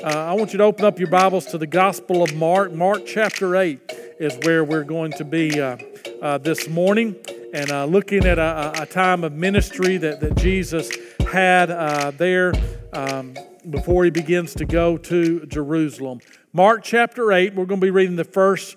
Uh, I want you to open up your Bibles to the Gospel of Mark. Mark chapter 8 is where we're going to be uh, uh, this morning and uh, looking at a, a, time of ministry that, that Jesus had uh, there um, before he begins to go to Jerusalem. Mark chapter 8, we're going to be reading the first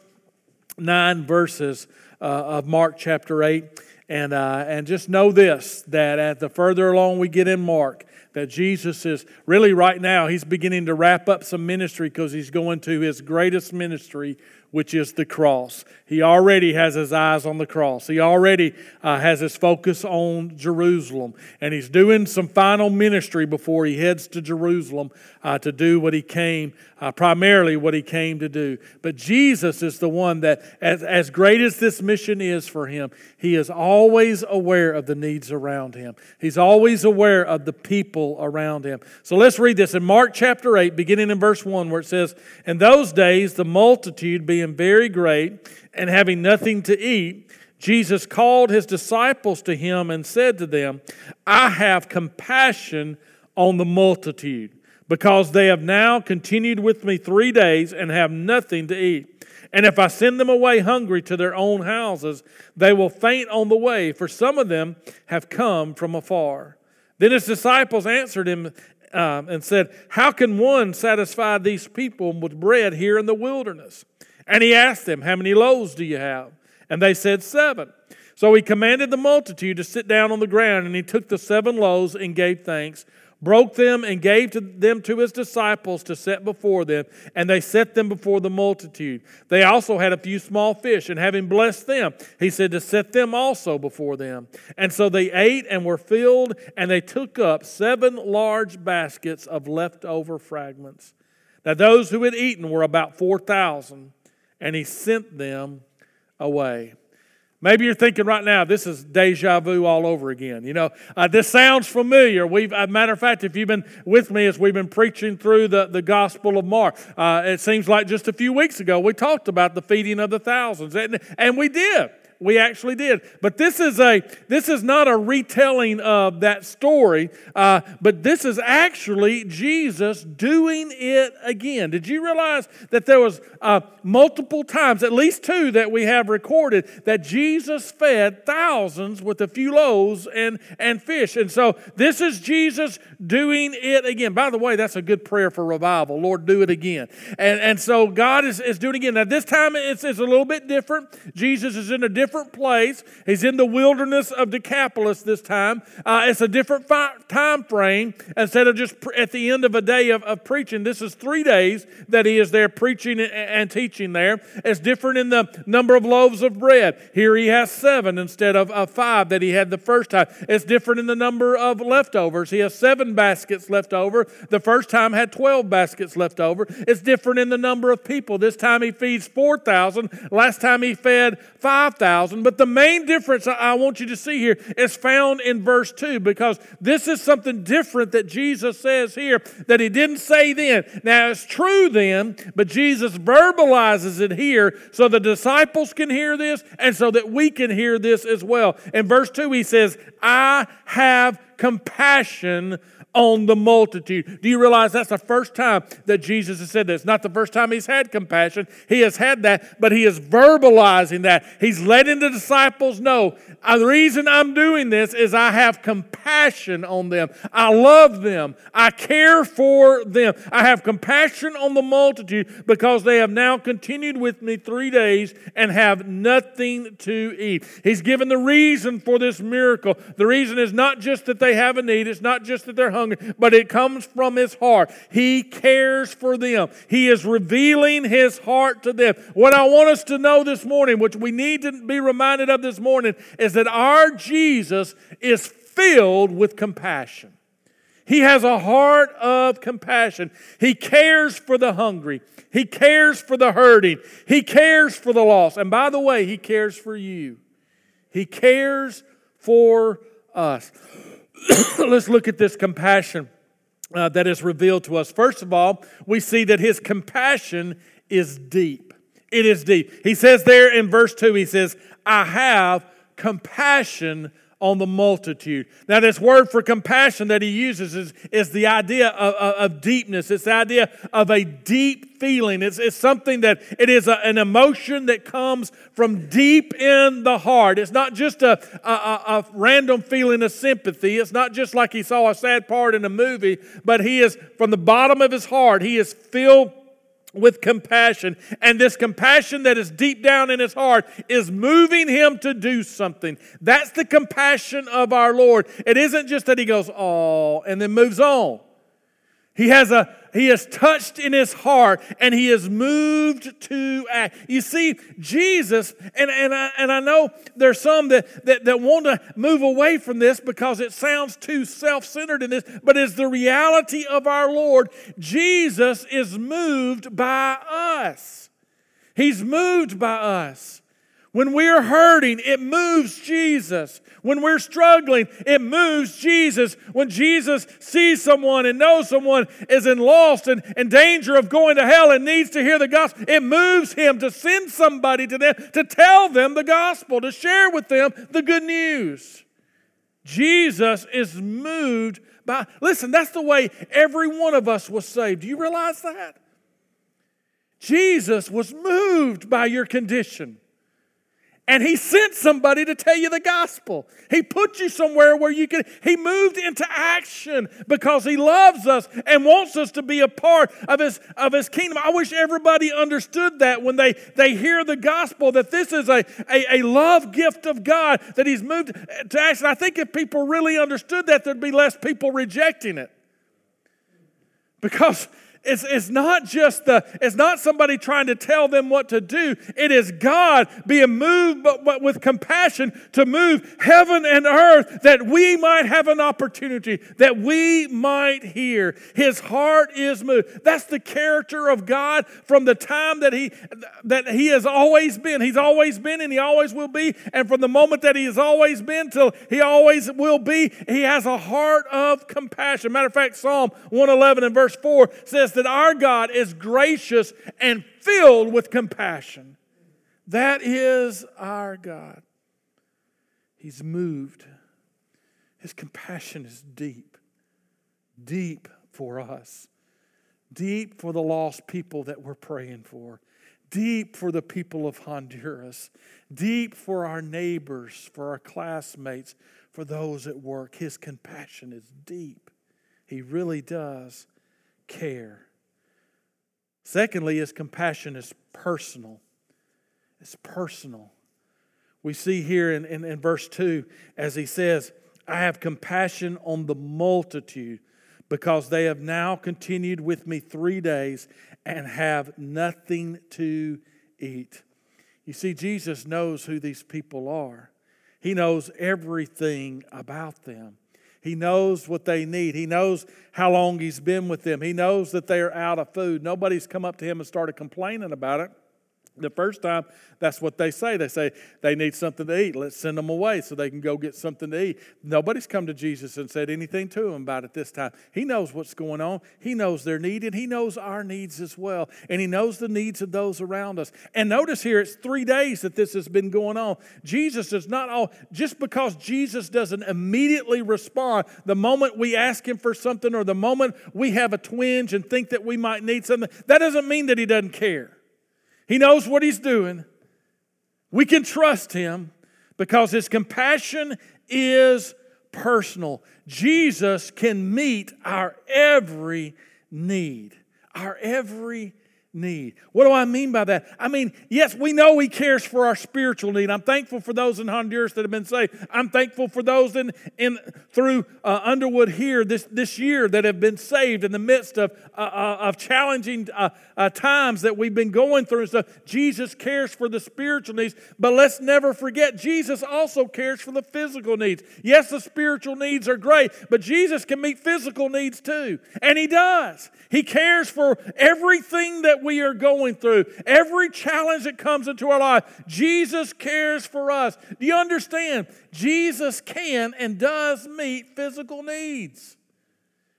nine verses uh, of Mark chapter 8. And, and just know this that at the further along we get in Mark, that Jesus is really right now, he's beginning to wrap up some ministry because he's going to his greatest ministry, which is the cross. He already has his eyes on the cross. He already uh, has his focus on Jerusalem. And he's doing some final ministry before he heads to Jerusalem uh, to do what he came, uh, primarily what he came to do. But Jesus is the one that, as, as great as this mission is for him, he is always aware of the needs around him. He's always aware of the people around him. So let's read this in Mark chapter 8, beginning in verse 1, where it says, In those days, the multitude being being very great and having nothing to eat, Jesus called his disciples to him and said to them, I have compassion on the multitude, because they have now continued with me three days and have nothing to eat. And if I send them away hungry to their own houses, they will faint on the way, for some of them have come from afar. Then his disciples answered him uh, and said, How can one satisfy these people with bread here in the wilderness? And he asked them, How many loaves do you have? And they said, Seven. So he commanded the multitude to sit down on the ground, and he took the seven loaves and gave thanks, broke them, and gave to them to his disciples to set before them, and they set them before the multitude. They also had a few small fish, and having blessed them, he said to set them also before them. And so they ate and were filled, and they took up seven large baskets of leftover fragments. Now those who had eaten were about 4,000 and he sent them away. Maybe you're thinking right now, this is deja vu all over again. You know, uh, this sounds familiar. We've, a matter of fact, if you've been with me as we've been preaching through the, the Gospel of Mark, uh, it seems like just a few weeks ago we talked about the feeding of the thousands, and, and we did. We actually did. But this is a this is not a retelling of that story, uh, but this is actually Jesus doing it again. Did you realize that there was uh, multiple times, at least two that we have recorded, that Jesus fed thousands with a few loaves and, and fish. And so this is Jesus doing it again. By the way, that's a good prayer for revival. Lord, do it again. And, and so God is, is doing it again. Now, this time it's, it's a little bit different. Jesus is in a different different place. He's in the wilderness of Decapolis this time. Uh, it's a different fi- time frame. Instead of just pr- at the end of a day of, of, preaching, this is three days that he is there preaching and, and teaching there. It's different in the number of loaves of bread. Here he has seven instead of, of five that he had the first time. It's different in the number of leftovers. He has seven baskets left over. The first time had 12 baskets left over. It's different in the number of people. This time he feeds 4,000. Last time he fed 5,000. But the main difference I want you to see here is found in verse 2 because this is something different that Jesus says here that he didn't say then. Now, it's true then, but Jesus verbalizes it here so the disciples can hear this and so that we can hear this as well. In verse 2, he says, I have compassion on the multitude. Do you realize that's the first time that Jesus has said this? Not the first time he's had compassion. He has had that, but he is verbalizing that. He's letting the disciples know uh, the reason I'm doing this is I have compassion on them. I love them. I care for them. I have compassion on the multitude because they have now continued with me three days and have nothing to eat. He's given the reason for this miracle. The reason is not just that they have a need, it's not just that they're hungry hungry, but it comes from his heart. He cares for them. He is revealing his heart to them. What I want us to know this morning, which we need to be reminded of this morning, is that our Jesus is filled with compassion. He has a heart of compassion. He cares for the hungry. He cares for the hurting. He cares for the lost. And by the way, He cares for you. He cares for us. let's look at this compassion uh, that is revealed to us. First of all, we see that his compassion is deep. It is deep. He says there in verse 2, he says, I have compassion on the multitude. Now, this word for compassion that he uses is, is the idea of, of, of deepness. It's the idea of a deep feeling. It's, it's something that it is a, an emotion that comes from deep in the heart. It's not just a, a, a random feeling of sympathy. It's not just like he saw a sad part in a movie, but he is, from the bottom of his heart, he is filled with compassion. And this compassion that is deep down in his heart is moving him to do something. That's the compassion of our Lord. It isn't just that he goes, oh, and then moves on. He has a he is touched in his heart and he is moved to act. You see, Jesus, and, and, I, and I know there's some that, that, that want to move away from this because it sounds too self centered in this, but it's the reality of our Lord. Jesus is moved by us. He's moved by us. When we're hurting, it moves Jesus. When we're struggling, it moves Jesus. When Jesus sees someone and knows someone is in lost and in danger of going to hell and needs to hear the gospel, it moves him to send somebody to them to tell them the gospel, to share with them the good news. Jesus is moved by, listen, that's the way every one of us was saved. Do you realize that? Jesus was moved by your condition. And he sent somebody to tell you the gospel. He put you somewhere where you can, he moved into action because he loves us and wants us to be a part of his, of his kingdom. I wish everybody understood that when they, they hear the gospel, that this is a, a, a love gift of God, that he's moved to action. I think if people really understood that, there'd be less people rejecting it. Because it's, it's not just the, it's not somebody trying to tell them what to do. It is God being moved but, but with compassion to move heaven and earth that we might have an opportunity, that we might hear. His heart is moved. That's the character of God from the time that he that he has always been. He's always been and he always will be. And from the moment that he has always been till he always will be, he has a heart of compassion. Matter of fact, Psalm 111 and verse 4 says that our God is gracious and filled with compassion. That is our God. He's moved. His compassion is deep, deep for us, deep for the lost people that we're praying for, deep for the people of Honduras, deep for our neighbors, for our classmates, for those at work. His compassion is deep. He really does care. Secondly, his compassion is personal. It's personal. We see here in, in, in, verse 2 as he says, I have compassion on the multitude because they have now continued with me three days and have nothing to eat. You see, Jesus knows who these people are, He knows everything about them. He knows what they need. He knows how long he's been with them. He knows that they are out of food. Nobody's come up to him and started complaining about it. The first time, that's what they say. They say they need something to eat. Let's send them away so they can go get something to eat. Nobody's come to Jesus and said anything to him about it this time. He knows what's going on. He knows their need, and He knows our needs as well. And He knows the needs of those around us. And notice here, it's three days that this has been going on. Jesus does not all, just because Jesus doesn't immediately respond the moment we ask Him for something or the moment we have a twinge and think that we might need something, that doesn't mean that He doesn't care. He knows what he's doing. We can trust him because his compassion is personal. Jesus can meet our every need, our every need. What do I mean by that? I mean, yes, we know He cares for our spiritual need. I'm thankful for those in Honduras that have been saved. I'm thankful for those in, in through uh, Underwood here this, this year that have been saved in the midst of, uh, uh of challenging uh, uh, times that we've been going through and stuff. Jesus cares for the spiritual needs, but let's never forget Jesus also cares for the physical needs. Yes, the spiritual needs are great, but Jesus can meet physical needs too, and He does. He cares for everything that we are going through, every challenge that comes into our life. Jesus cares for us. Do you understand? Jesus can and does meet physical needs.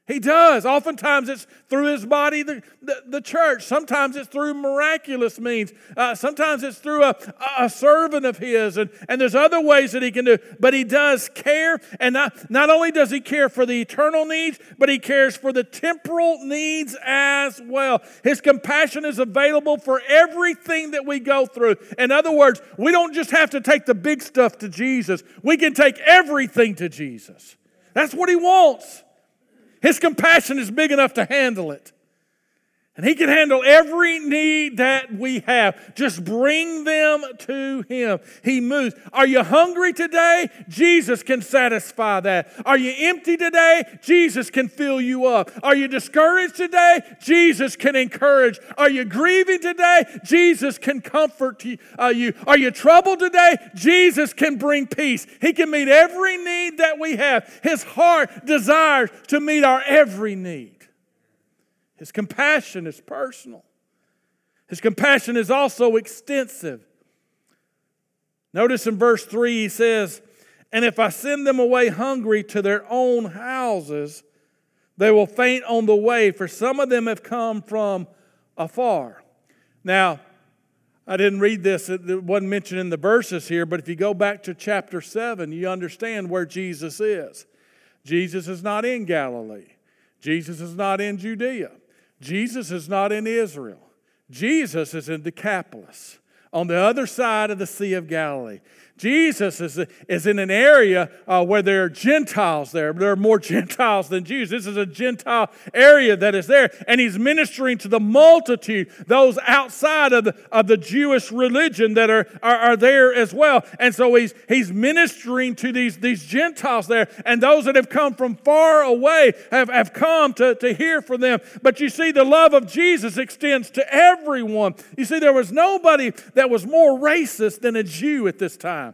He does. Oftentimes it's through his body, the, the, the church. Sometimes it's through miraculous means. Uh, sometimes it's through a, a servant of his. And, and there's other ways that he can do. But he does care. And not, not only does he care for the eternal needs, but he cares for the temporal needs as well. His compassion is available for everything that we go through. In other words, we don't just have to take the big stuff to Jesus, we can take everything to Jesus. That's what he wants. His compassion is big enough to handle it. And He can handle every need that we have. Just bring them to Him. He moves. Are you hungry today? Jesus can satisfy that. Are you empty today? Jesus can fill you up. Are you discouraged today? Jesus can encourage. Are you grieving today? Jesus can comfort you. Uh, Are you troubled today? Jesus can bring peace. He can meet every need that we have. His heart desires to meet our every need. His compassion is personal. His compassion is also extensive. Notice in verse 3 he says, And if I send them away hungry to their own houses, they will faint on the way, for some of them have come from afar. Now, I didn't read this, it wasn't mentioned in the verses here, but if you go back to chapter 7, you understand where Jesus is. Jesus is not in Galilee, Jesus is not in Judea. Jesus is not in Israel. Jesus is in Decapolis, on the other side of the Sea of Galilee. Jesus is, is in an area uh, where there are Gentiles there. There are more Gentiles than Jews. This is a Gentile area that is there. And he's ministering to the multitude, those outside of the, of the Jewish religion that are, are, are there as well. And so he's, he's ministering to these, these Gentiles there. And those that have come from far away have, have come to, to hear from them. But you see, the love of Jesus extends to everyone. You see, there was nobody that was more racist than a Jew at this time.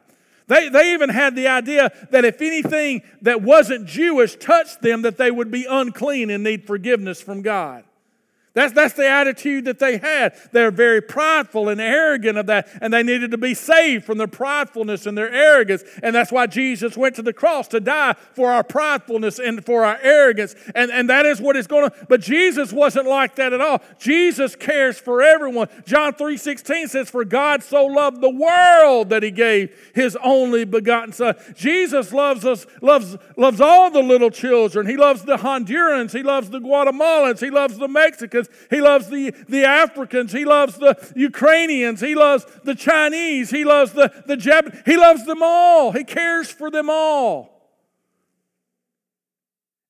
They, they even had the idea that if anything that wasn't Jewish touched them, that they would be unclean and need forgiveness from God. That's, that's the attitude that they had. They're very prideful and arrogant of that, and they needed to be saved from their pridefulness and their arrogance. And that's why Jesus went to the cross to die for our pridefulness and for our arrogance. And, and that is what is going to, but Jesus wasn't like that at all. Jesus cares for everyone. John 3.16 says, For God so loved the world that he gave his only begotten son. Jesus loves us, loves, loves all the little children. He loves the Hondurans. He loves the Guatemalans. He loves the Mexicans. He loves the, the Africans. He loves the Ukrainians. He loves the Chinese. He loves the, the Japanese. He loves them all. He cares for them all.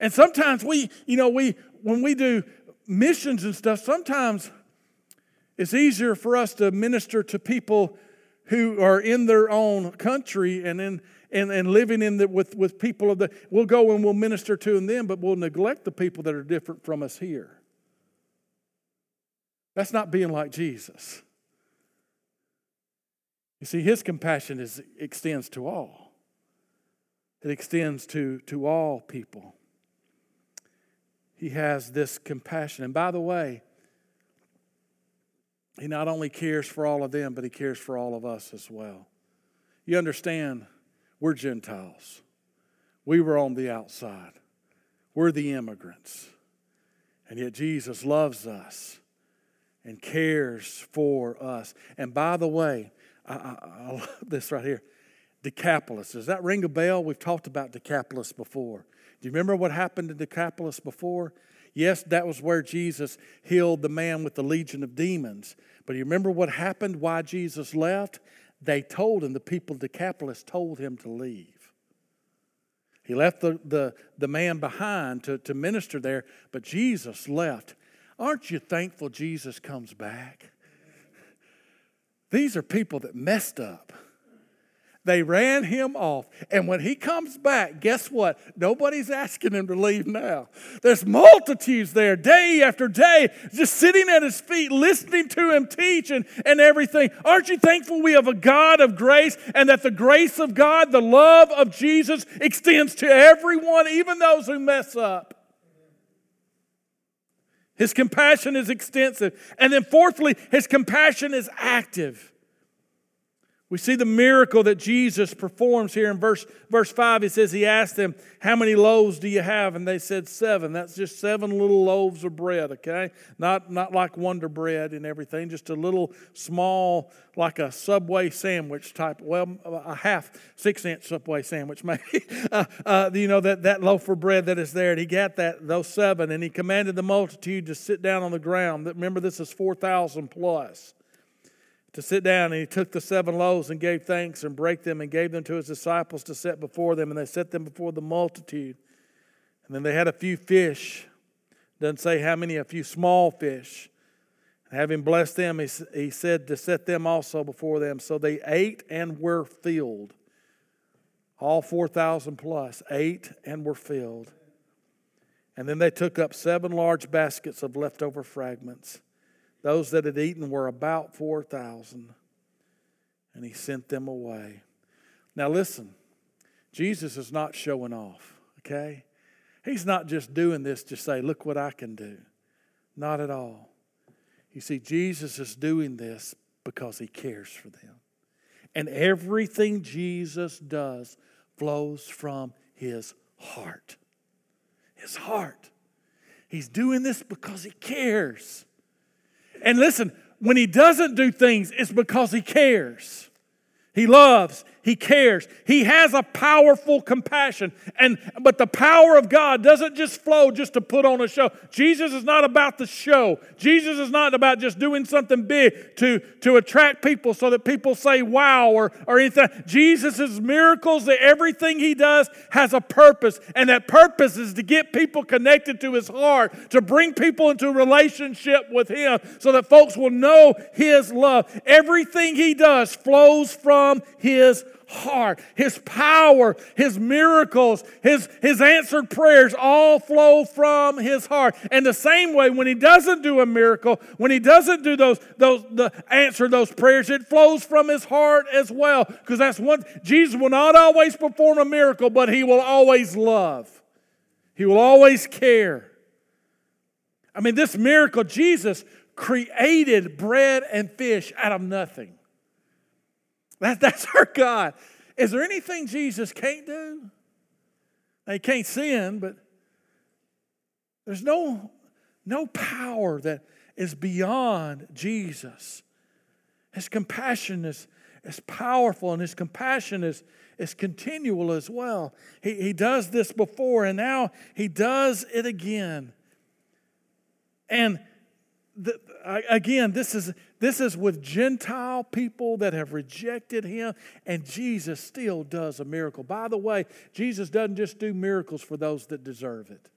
And sometimes we, you know, we when we do missions and stuff, sometimes it's easier for us to minister to people who are in their own country and in and, and living in the, with, with people of the we'll go and we'll minister to them, but we'll neglect the people that are different from us here. That's not being like Jesus. You see, his compassion is, extends to all. It extends to, to all people. He has this compassion. And by the way, he not only cares for all of them, but he cares for all of us as well. You understand, we're Gentiles. We were on the outside. We're the immigrants. And yet Jesus loves us and cares for us. And by the way, I, I, I love this right here Decapolis. Does that ring a bell? We've talked about Decapolis before. Do you remember what happened to Decapolis before? Yes, that was where Jesus healed the man with the legion of demons. But do you remember what happened? Why Jesus left? They told him, the people of Decapolis told him to leave. He left the, the, the man behind to, to minister there, but Jesus left. Aren't you thankful Jesus comes back? These are people that messed up. They ran him off. And when he comes back, guess what? Nobody's asking him to leave now. There's multitudes there day after day just sitting at his feet, listening to him teach and, and everything. Aren't you thankful we have a God of grace and that the grace of God, the love of Jesus, extends to everyone, even those who mess up? His compassion is extensive. And then, fourthly, his compassion is active. We see the miracle that Jesus performs here in verse, verse 5. He says, He asked them, How many loaves do you have? And they said, Seven. That's just seven little loaves of bread, okay? Not, not like Wonder Bread and everything, just a little small, like a Subway sandwich type, well, a half six inch Subway sandwich, maybe. uh, uh, you know, that, that loaf of bread that is there. And he got that, those seven, and he commanded the multitude to sit down on the ground. Remember, this is 4,000 plus to sit down, and he took the seven loaves and gave thanks and break them and gave them to his disciples to set before them, and they set them before the multitude. And then they had a few fish. Doesn't say how many, a few small fish. And having blessed them, he, he said to set them also before them. So they ate and were filled. All 4,000 plus ate and were filled. And then they took up seven large baskets of leftover fragments. Those that had eaten were about 4,000, and he sent them away. Now, listen, Jesus is not showing off, okay? He's not just doing this to say, look what I can do. Not at all. You see, Jesus is doing this because he cares for them. And everything Jesus does flows from his heart. His heart. He's doing this because he cares. And listen, when he doesn't do things, it's because he cares. He loves, he cares. He has a powerful compassion. And but the power of God doesn't just flow just to put on a show. Jesus is not about the show. Jesus is not about just doing something big to, to attract people so that people say wow or, or anything. Jesus' miracles, that everything he does has a purpose. And that purpose is to get people connected to his heart, to bring people into relationship with him so that folks will know his love. Everything he does flows from his heart. His power, His miracles, His, his answered prayers all flow from His heart. And the same way, when He doesn't do a miracle, when He doesn't do those, those the, answer those prayers, it flows from His heart as well. Because that's one, Jesus will not always perform a miracle, but He will always love. He will always care. I mean, this miracle, Jesus created bread and fish out of nothing. That, that's our God. Is there anything Jesus can't do? He can't sin, but there's no, no power that is beyond Jesus. His compassion is, is powerful, and his compassion is, is continual as well. He, he does this before, and now he does it again. And the, again, this is, this is with Gentile people that have rejected him, and Jesus still does a miracle. By the way, Jesus doesn't just do miracles for those that deserve it.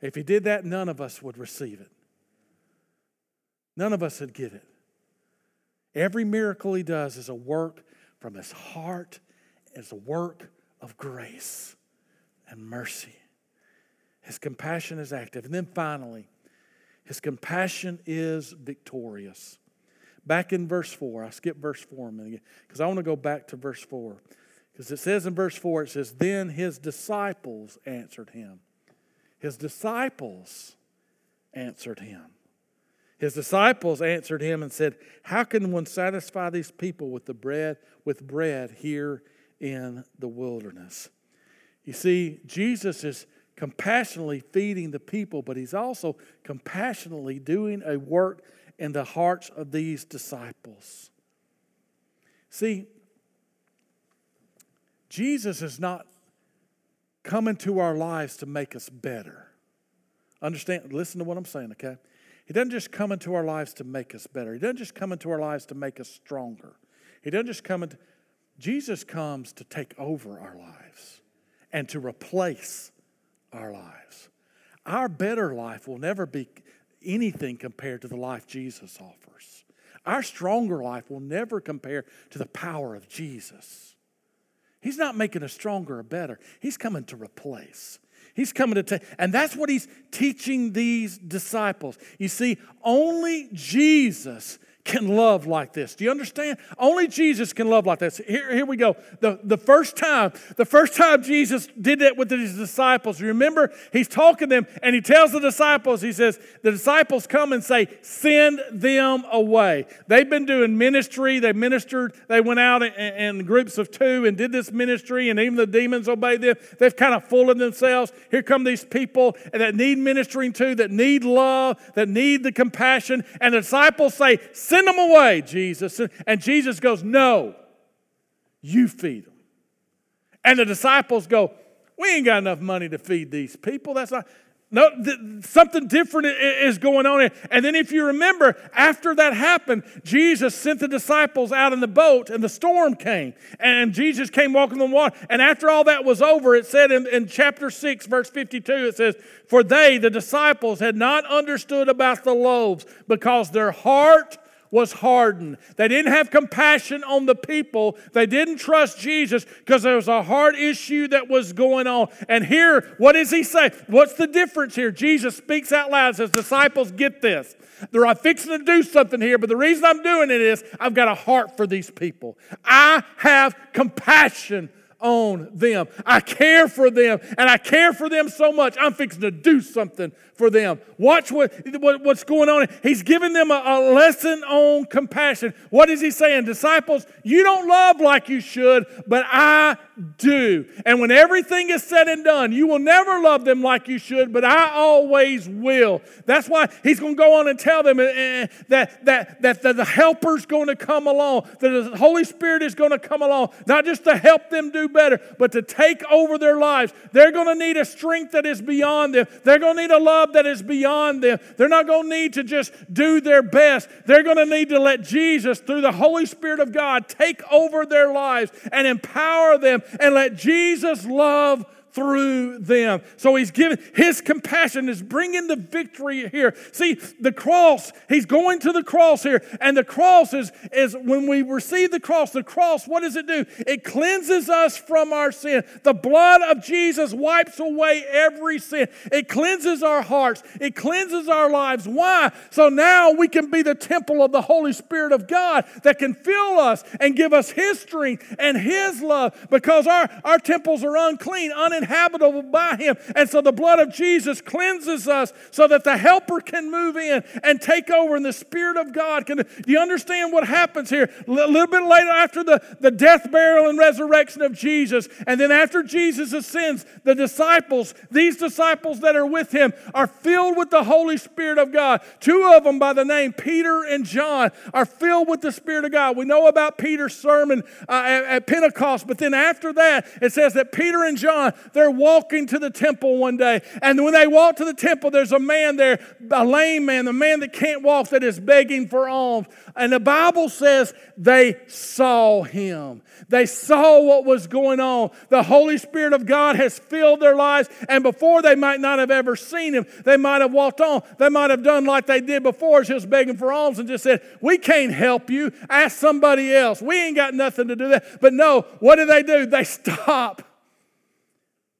If he did that, none of us would receive it. None of us would get it. Every miracle he does is a work from his heart, is a work of grace and mercy. His compassion is active. And then finally, his compassion is victorious. Back in verse 4, I skip verse 4 a minute because I want to go back to verse 4. Because it says in verse 4, it says, Then his disciples answered him. His disciples answered him. His disciples answered him and said, How can one satisfy these people with the bread, with bread here in the wilderness? You see, Jesus is compassionately feeding the people, but he's also compassionately doing a work in the hearts of these disciples. See, Jesus is not coming to our lives to make us better. Understand, listen to what I'm saying, okay? He doesn't just come into our lives to make us better. He doesn't just come into our lives to make us stronger. He doesn't just come into Jesus comes to take over our lives and to replace our lives. Our better life will never be anything compared to the life Jesus offers. Our stronger life will never compare to the power of Jesus. He's not making us stronger or better, He's coming to replace. He's coming to take, and that's what He's teaching these disciples. You see, only Jesus can love like this. Do you understand? Only Jesus can love like this. Here, here we go. The, the first time, the first time Jesus did that with his disciples, remember, he's talking to them and he tells the disciples, he says, the disciples come and say, send them away. They've been doing ministry. They ministered, they went out in, in groups of two and did this ministry, and even the demons obeyed them. They've kind of fooled themselves. Here come these people that need ministering to, that need love, that need the compassion. And the disciples say, Send them away, Jesus. And Jesus goes, No, you feed them. And the disciples go, We ain't got enough money to feed these people. That's not. No, th- something different is going on. And then, if you remember, after that happened, Jesus sent the disciples out in the boat, and the storm came. And Jesus came walking on the water. And after all that was over, it said in, in chapter 6, verse 52, it says, For they, the disciples, had not understood about the loaves because their heart was hardened. They didn't have compassion on the people. They didn't trust Jesus because there was a heart issue that was going on. And here, what does he say? What's the difference here? Jesus speaks out loud, says, Disciples, get this. They're fixing to do something here, but the reason I'm doing it is I've got a heart for these people. I have compassion on them. I care for them, and I care for them so much. I'm fixing to do something for them. Watch what, what what's going on. He's giving them a, a lesson on compassion. What is he saying? Disciples, you don't love like you should, but I do. And when everything is said and done, you will never love them like you should, but I always will. That's why he's going to go on and tell them eh, eh, that, that, that, that the helper's going to come along, that the Holy Spirit is going to come along, not just to help them do better, but to take over their lives. They're going to need a strength that is beyond them. They're going to need a love that is beyond them. They're not going to need to just do their best. They're going to need to let Jesus, through the Holy Spirit of God, take over their lives and empower them and let Jesus love through them. So he's giving his compassion is bringing the victory here. See, the cross, he's going to the cross here. And the cross is, is when we receive the cross, the cross, what does it do? It cleanses us from our sin. The blood of Jesus wipes away every sin. It cleanses our hearts. It cleanses our lives. Why? So now we can be the temple of the Holy Spirit of God that can fill us and give us his strength and his love because our, our temples are unclean, uninhabited inhabitable by him. And so the blood of Jesus cleanses us so that the helper can move in and take over and the Spirit of God can. Do you understand what happens here? A little bit later, after the, the death, burial, and resurrection of Jesus, and then after Jesus ascends, the disciples, these disciples that are with him, are filled with the Holy Spirit of God. Two of them by the name Peter and John are filled with the Spirit of God. We know about Peter's sermon uh, at, at Pentecost, but then after that, it says that Peter and John, they're walking to the temple one day. And when they walk to the temple, there's a man there, a lame man, the man that can't walk, that is begging for alms. And the Bible says they saw him. They saw what was going on. The Holy Spirit of God has filled their lives. And before they might not have ever seen him, they might have walked on. They might have done like they did before, just begging for alms and just said, We can't help you. Ask somebody else. We ain't got nothing to do that. But no, what do they do? They stop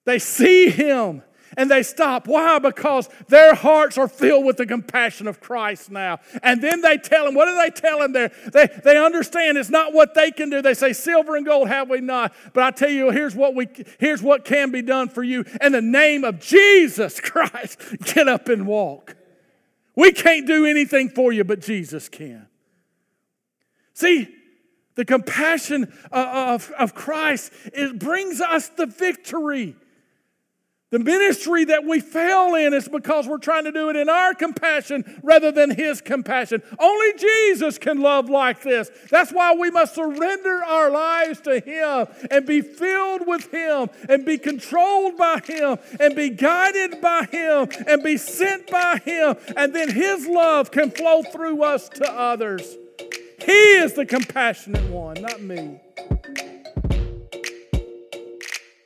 they see him and they stop. Why? Because their hearts are filled with the compassion of Christ now. And then they tell him, what do they tell him there? They, they understand it's not what they can do. They say, silver and gold have we not. But I tell you, here's what we here's what can be done for you. In the name of Jesus Christ, get up and walk. We can't do anything for you, but Jesus can. See, the compassion uh, of, of Christ, it brings us the victory. The ministry that we fail in is because we're trying to do it in our compassion rather than His compassion. Only Jesus can love like this. That's why we must surrender our lives to Him and be filled with Him and be controlled by Him and be guided by Him and be sent by Him. And then His love can flow through us to others. He is the compassionate one, not me.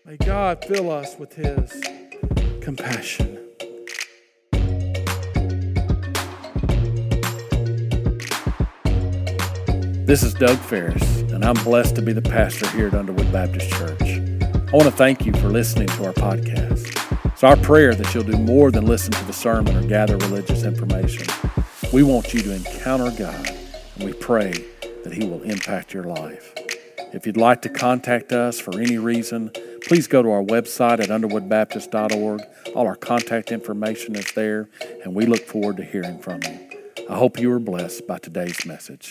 May God fill us with His compassion. This is Doug Ferris, and I'm blessed to be the pastor here at Underwood Baptist Church. I want to thank you for listening to our podcast. It's our prayer that you'll do more than listen to the sermon or gather religious information. We want you to encounter God And we pray that He will impact your life. If you'd like to contact us for any reason, please go to our website at underwoodbaptist.org. All our contact information is there, and we look forward to hearing from you. I hope you were blessed by today's message.